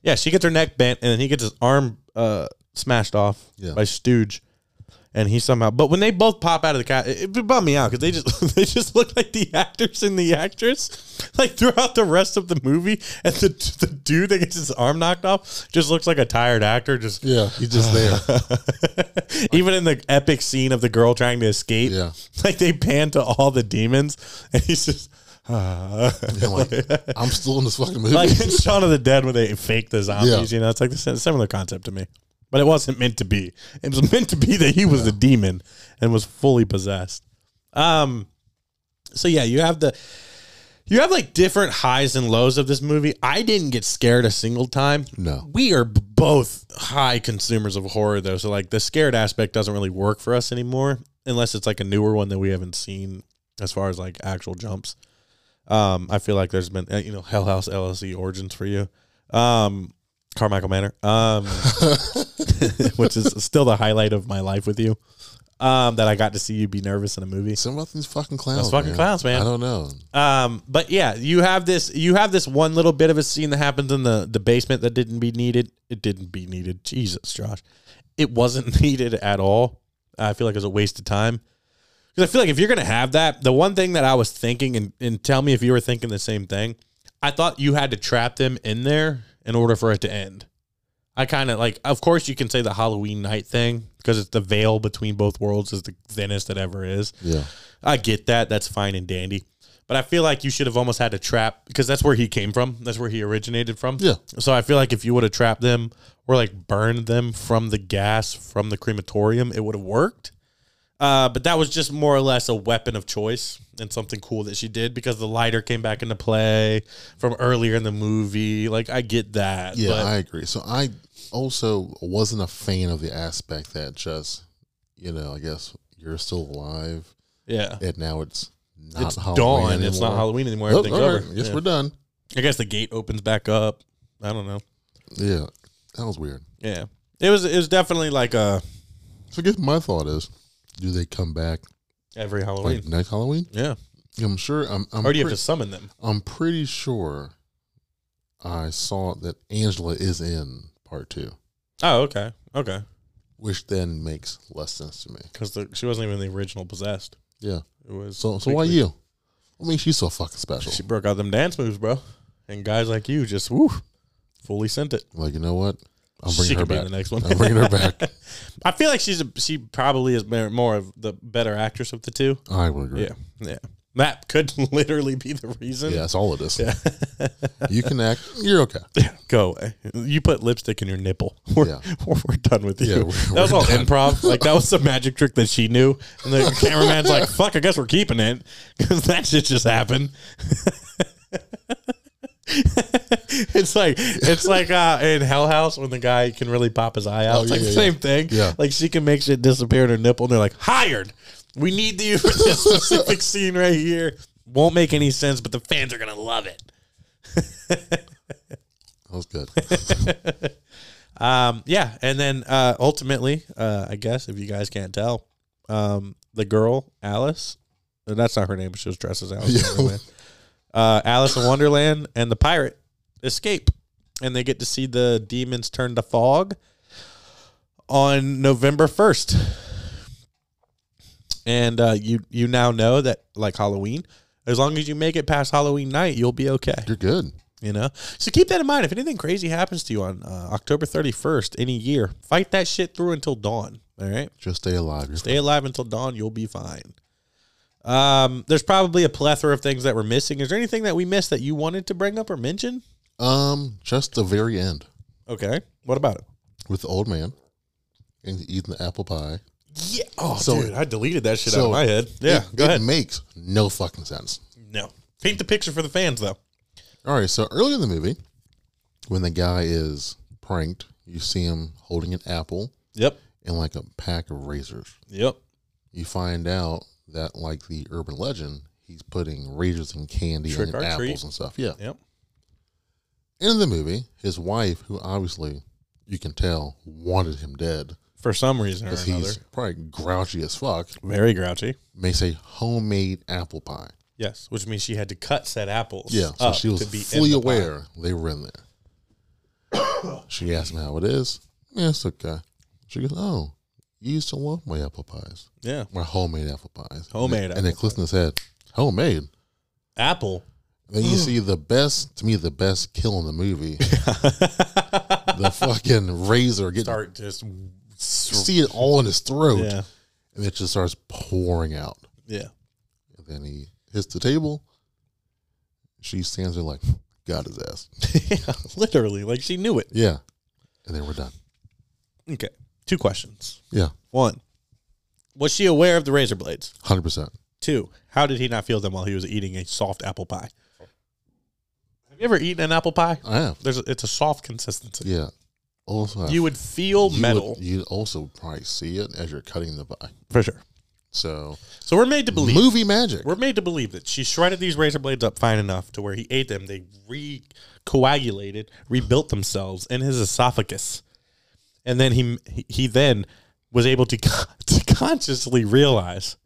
Yeah, she gets her neck bent, and then he gets his arm uh, smashed off Yeah. by Stooge, and he somehow. But when they both pop out of the cat, it, it bummed me out because they just they just look like the actors and the actress, like throughout the rest of the movie, and the the dude that gets his arm knocked off just looks like a tired actor. Just Yeah, he's just there. even in the epic scene of the girl trying to escape, Yeah. like they pan to all the demons, and he's just. I'm like, I'm still in this fucking movie. like in Shaun of the Dead when they fake the zombies. Yeah. You know, it's like the similar concept to me, but it wasn't meant to be. It was meant to be that he was a demon and was fully possessed. Um, so yeah, you have the you have like different highs and lows of this movie. I didn't get scared a single time. No. we are both high consumers of horror though, so like the scared aspect doesn't really work for us anymore unless it's like a newer one that we haven't seen as far as like actual jumps. Um, I feel like there's been uh, you know Hell House LLC origins for you, um, Carmichael Manor, um, which is still the highlight of my life with you. Um, that I got to see you be nervous in a movie. Something about these fucking clowns. Those fucking clowns, man. I don't know. Um, but yeah, you have this you have this one little bit of a scene that happens in the the basement that didn't be needed. It didn't be needed. Jesus, Josh, it wasn't needed at all. I feel like it was a waste of time because I feel like if you're gonna have that, the one thing that I was thinking, and and tell me if you were thinking the same thing. I thought you had to trap them in there in order for it to end. I kind of like, of course, you can say the Halloween night thing because it's the veil between both worlds is the thinnest that ever is. Yeah. I get that. That's fine and dandy. But I feel like you should have almost had to trap because that's where he came from. That's where he originated from. Yeah. So I feel like if you would have trapped them or like burned them from the gas from the crematorium, it would have worked. Uh, but that was just more or less a weapon of choice and something cool that she did because the lighter came back into play from earlier in the movie. Like I get that. Yeah, I agree. So I also wasn't a fan of the aspect that just, you know, I guess you're still alive yeah. and now it's not It's Halloween dawn. Anymore. It's not Halloween anymore. Oh, Everything's all over. Yes, Yeah. we're done. I guess the gate opens back up. I don't know. Yeah, that was weird. Yeah. It was it was definitely like a So I guess my thought is, do they come back every Halloween. like next Halloween? yeah. I'm sure. I'm. I'm or do you have to summon them? I'm pretty sure. I saw that Angela is in part two, Oh, okay. Okay. which then makes less sense to me. Because she wasn't even the original possessed. Yeah. It was So so why you? I mean, she's so fucking special. She broke out them dance moves, bro. And guys like you just woo fully sent it. Like you know what? I'm she bringing her could be back. in the next one. I'm bringing her back. I feel like she's a, she probably is more more of the better actress of the two. I would agree. Yeah. Yeah. That could literally be the reason. Yeah, that's all it is. Yeah. You can act. You're okay. Go away. You put lipstick in your nipple. We're, Yeah. we're, we're done with you. Yeah, we're- that was all done. improv. Like that was the magic trick that she knew. And the cameraman's like, "Fuck, I guess we're keeping it because that shit just happened." it's like it's like uh, in Hell House when the guy can really pop his eye out. Oh, it's yeah, like the yeah, same yeah. thing. Yeah. Like she can make shit disappear in her nipple, and they're like, "Hired. We need you for this specific scene right here." Won't make any sense, but the fans are gonna love it. That was good. Um, yeah, and then uh, ultimately, uh, I guess if you guys can't tell, um, the girl Alice, uh, that's not her name, but she was dressed as Alice. In Yeah. Wonderland. Uh, Alice in Wonderland and the pirate escape, and they get to see the demons turn to fog on November first. And uh, you you now know that like Halloween, as long as you make it past Halloween night, you'll be okay You're good. you know so keep that in mind if anything crazy happens to you on uh, october 31st any year fight that shit through until dawn all right Just stay alive. You're stay alive until dawn you'll be fine um there's probably a plethora of things that we're missing. Is there anything that we missed that you wanted to bring up or mention? Um, just the very end. Okay. What about it? With the old man and eating the apple pie. yeah. Oh So- dude i deleted that shit out so of my head. yeah it, go it ahead. makes no fucking sense. no. Paint the picture for the fans though. All right, so early in the movie, when the guy is pranked, you see him holding an apple yep. and like a pack of razors. yep. You find out that, like the urban legend, he's putting razors and candy Trick and apples treat. and stuff. Yeah. yep In the movie, his wife, who obviously you can tell wanted him dead for some reason or because another he's probably grouchy as fuck, very grouchy may say homemade apple pie. Yes, which means she had to cut said apples. Yeah, so she was fully the pie. aware they were in there. She asked me how it is. Yeah, it's okay. She goes, "Oh, you used to love my apple pies, Yeah. my homemade apple pies, Homemade And then apple Clifton said, "Homemade." Apple. Then you see the best to me, the best kill in the movie, the fucking razor get Start just. see it all in his throat, Yeah. and it just starts pouring out. Yeah. And then he hits the table. She stands there like, got his ass. yeah. Literally. Like she knew it. Yeah. And then we're done. Okay. Two questions. Yeah. One, was she aware of the razor blades? 100%. Two, how did he not feel them while he was eating a soft apple pie? Have you ever eaten an apple pie? I have. There's a, it's a soft consistency. Yeah. Also, You would feel you metal Would, you'd also probably see it as you're cutting the pie. for sure. So, So we're made to believe movie magic. we're made to believe that she shredded these razor blades up fine enough to where he ate them. They recoagulated, rebuilt themselves in his esophagus, and then he he, he then was able to to consciously realize,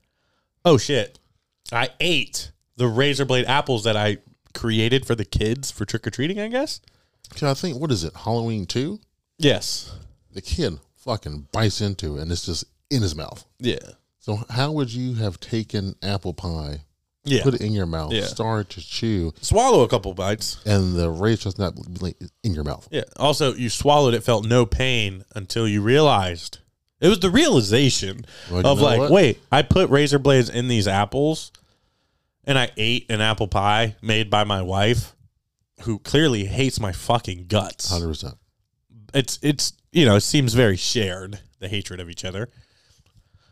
oh shit, I ate the razor blade apples that I created for the kids for trick or treating. I guess. I think, what is it? Halloween 2? Yes. The kid fucking bites into it and it's just in his mouth. Yeah. So, how would you have taken apple pie, Yeah. put it in your mouth, Yeah. start to chew, Swallow a couple bites. and the razor's not in your mouth? Yeah. Also, you swallowed it, felt no pain until you realized. It was the realization Well, of like, what? wait, I put razor blades in these apples, and I ate an apple pie made by my wife, who clearly hates my fucking guts. 100%. It's it's you know it seems very shared the hatred of each other,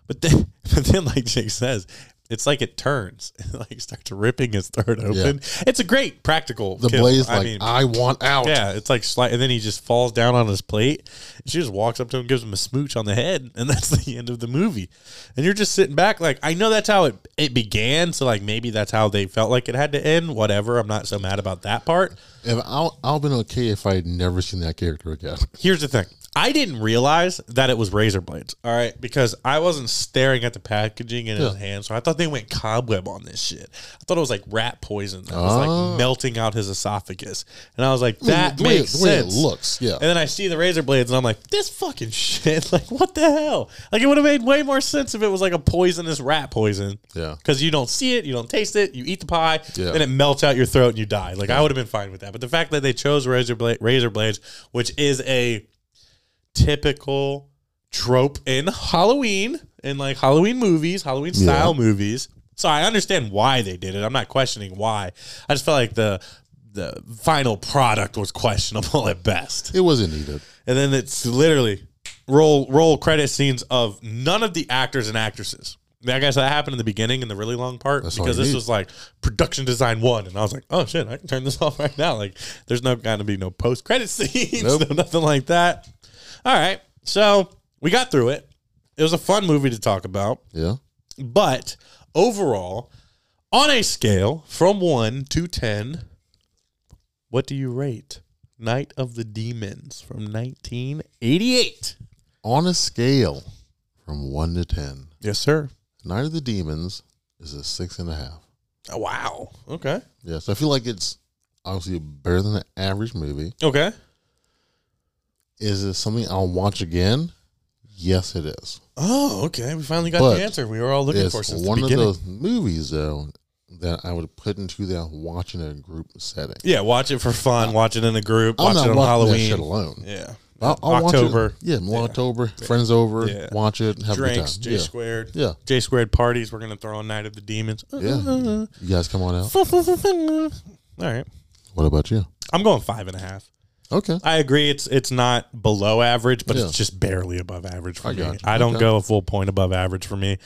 but then but then like Jake says. It's like it turns, like starts ripping his throat open. It's a great practical. The kill. blaze, I like, mean, I want out. yeah, it's like slight, and then he just falls down on his plate. She just walks up to him, gives him a smooch on the head, and that's the end of the movie. And you're just sitting back, like I know that's how it it began, so like maybe that's how they felt like it had to end. Whatever, I'm not so mad about that part. If I'll, I'll been okay if I had never seen that character again. Here's the thing: I didn't realize that it was razor blades. All right, because I wasn't staring at the packaging in his Yeah. hand, so I thought they went cobweb on this shit. I thought it was like rat poison that was like ah. melting out his esophagus, and I was like, that the way, makes the way it sense. looks, yeah. And then I see the razor blades, and I'm like, this fucking shit. Like, what the hell? Like, it would have made way more sense if it was like a poisonous rat poison. Yeah. Because you don't see it, you don't taste it, you eat the pie, Yeah. then it melts out your throat and you die. Like, I would have been fine with that. But the fact that they chose razor, blade, razor blades, which is a typical trope in Halloween, in like Halloween movies, Halloween style movies. So I understand why they did it. I'm not questioning why. I just felt like the the final product was questionable at best. It wasn't needed. And then it's literally roll roll credit scenes of none of the actors and actresses. I guess that happened in the beginning in the really long part That's because this need. was like production design one, and I was like, oh shit, I can turn this off right now. Like, there's no going to be no post credit scenes, Nope. no nothing like that. All right, so we got through it. It was a fun movie to talk about, Yeah. but overall, on a scale from one to ten, what do you rate Night of the Demons from 1988? On a scale from one to ten, Yes, sir. Night of the Demons is a six and a half. Oh, wow. Okay. Yeah, so I feel like it's obviously better than the average movie. Okay. Is it something I'll watch again? Yes, it is. Oh, okay. We finally got But the answer we were all looking for It's since one the of beginning. those movies though that I would put into that watching a group setting. yeah, watch it for fun. Watch it in a group. I'm Watch it on watching that shit Halloween. alone. Yeah. I'll, I'll October. Watch it. Yeah, October. Friends over. Yeah. Watch it. Have Drinks. a J good time. squared. Yeah. J squared parties. We're gonna throw a Night of the Demons. Yeah. Yeah. You guys come on out. All right. What about you? I'm going five and a half. Okay. I agree. It's it's not below average, but Yeah. it's just barely above average for I me. I don't Okay. go a full point above average for me,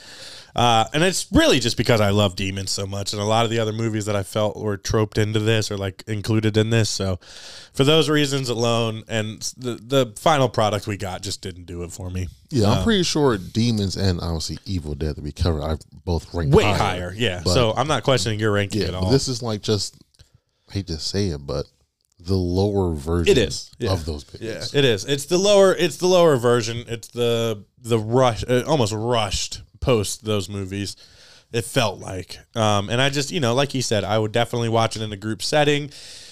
uh, and it's really just because I love demons so much, and a lot of the other movies that I felt were troped into this or like included in this. So, for those reasons alone, and the the final product we got just didn't do it for me. Yeah, I'm pretty sure Demons and obviously Evil Dead that we covered, I've both ranked Way higher. higher, yeah. So I'm not questioning your ranking Yeah, at all. this is like just I hate to say it, but the lower version It is, yeah. of those Yeah, movies. it is. It's the lower. It's the lower version. It's the the rush, uh, almost rushed post those movies. It felt like, um, and I just you know, like he said, I would definitely watch it in a group setting.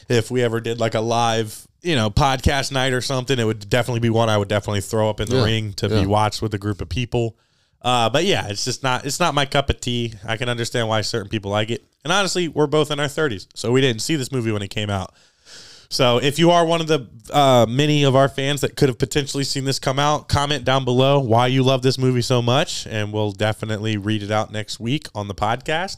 If we ever did like a live you know, podcast night or something, it would definitely be one I would definitely throw up in the Yeah, ring to yeah. be watched with a group of people. Uh, but yeah, it's just not it's not my cup of tea. I can understand why certain people like it. And honestly, we're both in our 30s, so we didn't see this movie when it came out. So if you are one of the uh, many of our fans that could have potentially seen this come out, comment down below why you love this movie so much, and we'll definitely read it out next week on the podcast.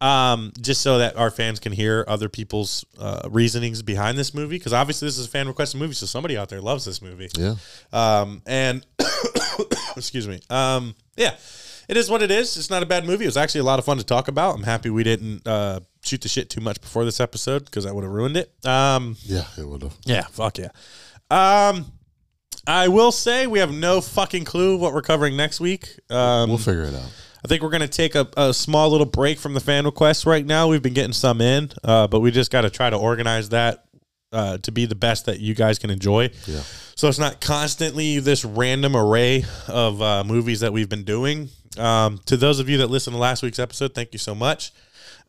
Um, just so that our fans can hear other people's uh, reasonings behind this movie, because obviously this is a fan requested movie, so somebody out there loves this movie. Yeah. Um, and excuse me. Um, yeah, it is what it is. It's not a bad movie. It was actually a lot of fun to talk about. I'm happy we didn't uh, shoot the shit too much before this episode because that would have ruined it. Um, Yeah, it would have. yeah, fuck yeah. Um, I will say we have no fucking clue what we're covering next week. Um, We'll figure it out. I think we're going to take a, a small little break from the fan requests right now. We've been getting some in, uh, but we just got to try to organize that uh, to be the best that you guys can enjoy. Yeah. So it's not constantly this random array of uh, movies that we've been doing. Um, to those of you that listened to last week's episode, thank you so much.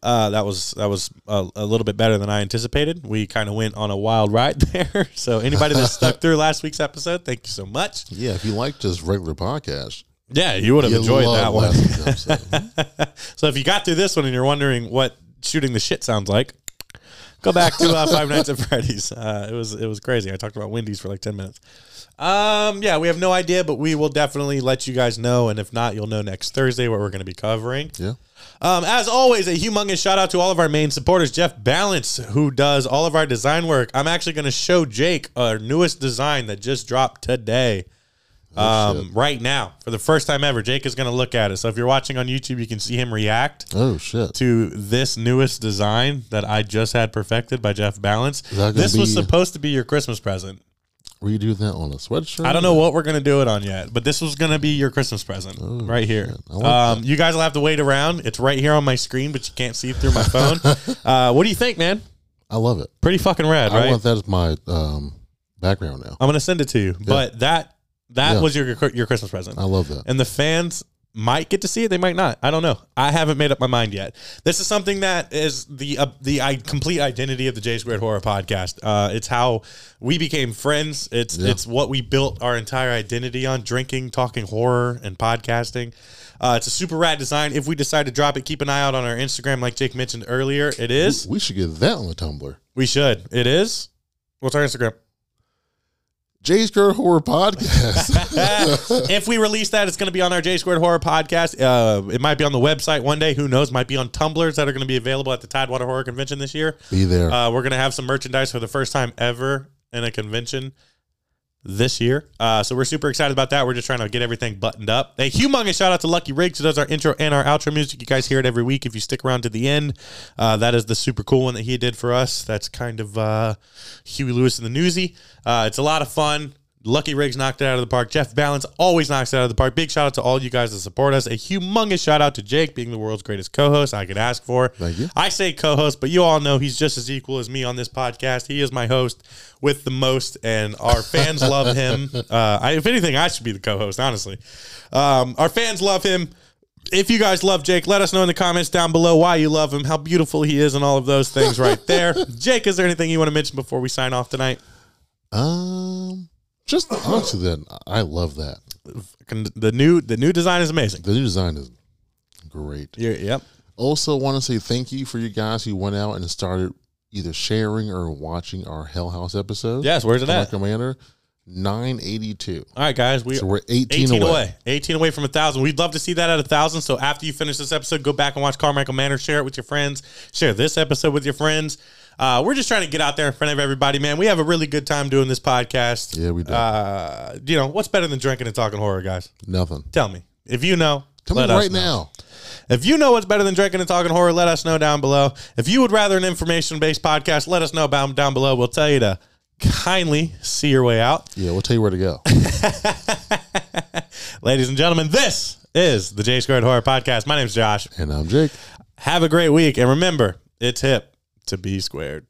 Uh, that was that was a, a little bit better than I anticipated. We kind of went on a wild ride there. So anybody that stuck through last week's episode, thank you so much. Yeah, if you like just regular podcast, Yeah, you would have you enjoyed that one. last week's episode. So if you got through this one and you're wondering what shooting the shit sounds like, go back to uh, Five Nights at Freddy's. Uh, it was it was crazy. I talked about Wendy's for like ten minutes. Um, yeah, we have no idea, but we will definitely let you guys know. And if not, you'll know next Thursday what we're going to be covering. yeah. Um, as always, a humongous shout out to all of our main supporters, Jeff Balance, who does all of our design work. I'm actually going to show Jake our newest design that just dropped today. Um, right now, for the first time ever, Jake is going to look at it. So if you're watching on YouTube, you can see him react Oh shit. to this newest design that I just had perfected by Jeff Balance. This was supposed to be your Christmas present. Redo that on a sweatshirt. I don't know what we're gonna do it on yet, but this was gonna be your Christmas present right here. Oh, Um, you guys will have to wait around. It's right here on my screen, but you can't see it through my phone. uh, what do you think, man? I love it. Pretty fucking rad, right? I right? want that as my um, background now. I'm gonna send it to you. But that that Yeah. was your your Christmas present. I love that. and the fans might get to see it. They might not. I don't know. I haven't made up my mind yet. This is something that is the uh, the I, complete identity of the J Squared Horror Podcast. Uh, it's how we became friends. It's Yeah. it's what we built our entire identity on: drinking, talking horror, and podcasting. Uh, it's a super rad design. If we decide to drop it, keep an eye out on our Instagram, like Jake mentioned earlier. It is. We should get that on the tumbler. We should. It is. What's our Instagram? Jay's Girl Horror Podcast. if we release that, it's going to be on our J Squared Horror podcast. Uh, it might be on the website one day. Who knows? Might be on tumblers that are going to be available at the Tidewater Horror Convention this year. Be there. Uh, we're going to have some merchandise for the first time ever in a convention this year. Uh, so we're super excited about that. We're just trying to get everything buttoned up. A humongous shout out to Lucky Riggs who does our intro and our outro music. You guys hear it every week if you stick around to the end. Uh, that is the super cool one that he did for us. That's kind of uh, Huey Lewis and the Newsy. Uh, it's a lot of fun. Lucky Riggs knocked it out of the park. Jeff Balance always knocks it out of the park. Big shout out to all you guys that support us. A humongous shout out to Jake being the world's greatest co-host I could ask for. Thank you. I say co-host, but you all know he's just as equal as me on this podcast. He is my host with the most, and our fans love him. Uh, I, if anything, I should be the co-host. Honestly, um, our fans love him. If you guys love Jake, let us know in the comments down below why you love him, how beautiful he is, and all of those things right there. Jake, is there anything you want to mention before we sign off tonight? um, just honestly, then I love that. The new the new design is amazing. The new design is great. You're, yep. Also, want to say thank you for you guys who went out and started either sharing or watching our Hell House episode. Yes. Where's it at? Commander, nine eighty two. All right, guys. We So we're 18, 18 away. away. 18 away from a thousand. We'd love to see that at a thousand. So after you finish this episode, go back and watch Carmichael Manor. Share it with your friends. Share this episode with your friends. Uh, we're just trying to get out there in front of everybody, man. We have a really good time doing this podcast. Yeah, we do. Uh, you know what's better than drinking and talking horror, guys? Nothing. Tell me if you know. Tell let me us right know. now. If you know what's better than drinking and talking horror, let us know down below. If you would rather an information based podcast, let us know about down below. We'll tell you to kindly see your way out. Yeah, we'll tell you where to go. Ladies and gentlemen, this is the J Squared Horror Podcast. My name's Josh. and I'm Jake. Have a great week. And remember, it's hip to be squared.